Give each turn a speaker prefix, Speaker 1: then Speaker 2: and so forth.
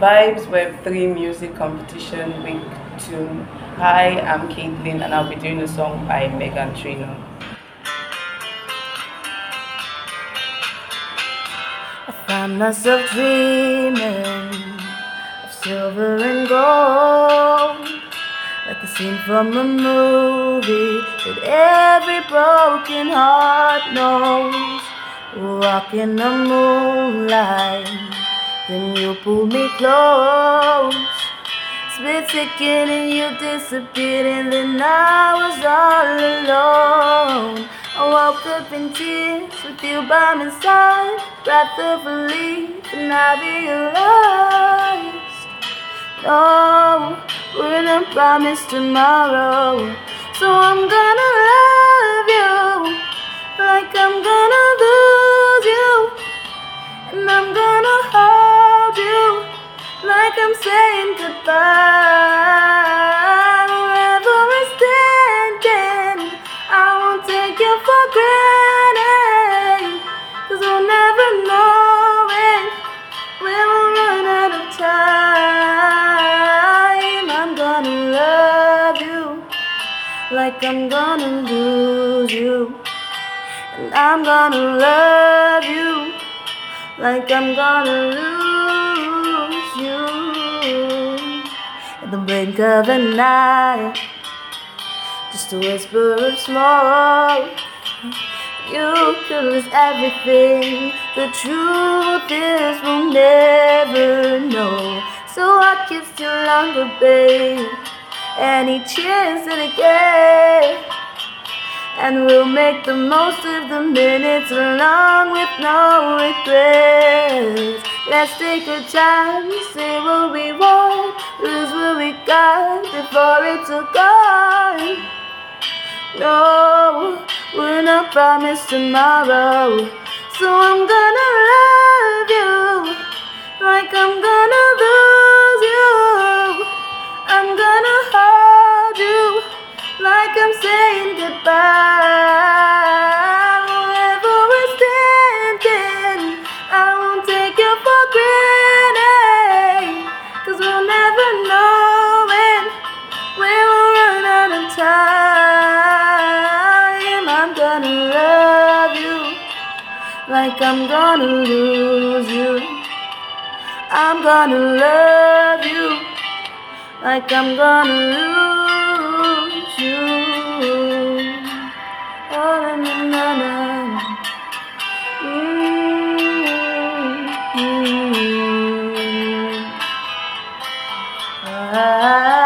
Speaker 1: Vibes Web3 Music Competition Week 2. Hi, I'm Caitlin and I'll be doing a song by Meghan Trainor.
Speaker 2: I find myself dreaming of silver and gold, like a scene from a movie that every broken heart knows. Walk in the moonlight then you pulled me close. Split second and you disappeared, and then I was all alone. I woke up in tears with you by my side, breath of relief, and I realized, no, we're not promised tomorrow. So I'm gonna love you like I'm gonna like I'm saying goodbye. Wherever we're standing, I won't take you for granted. Cause we'll never know it when we'll run out of time. I'm gonna love you like I'm gonna lose you. And I'm gonna love you like I'm gonna lose the blink of an eye, just a whisper of smoke. You could lose everything. The truth is, we'll never know. So I kissed you longer, babe. Any chance that I get. And we'll make the most of the minutes along with no regrets. Let's take a chance, say what we want, all gone. No, we're not promised tomorrow, so I'm gonna love you like I'm gonna lose like I'm gonna lose you. I'm gonna love you like I'm gonna lose you. Oh, na, na, na. Mm-hmm. I,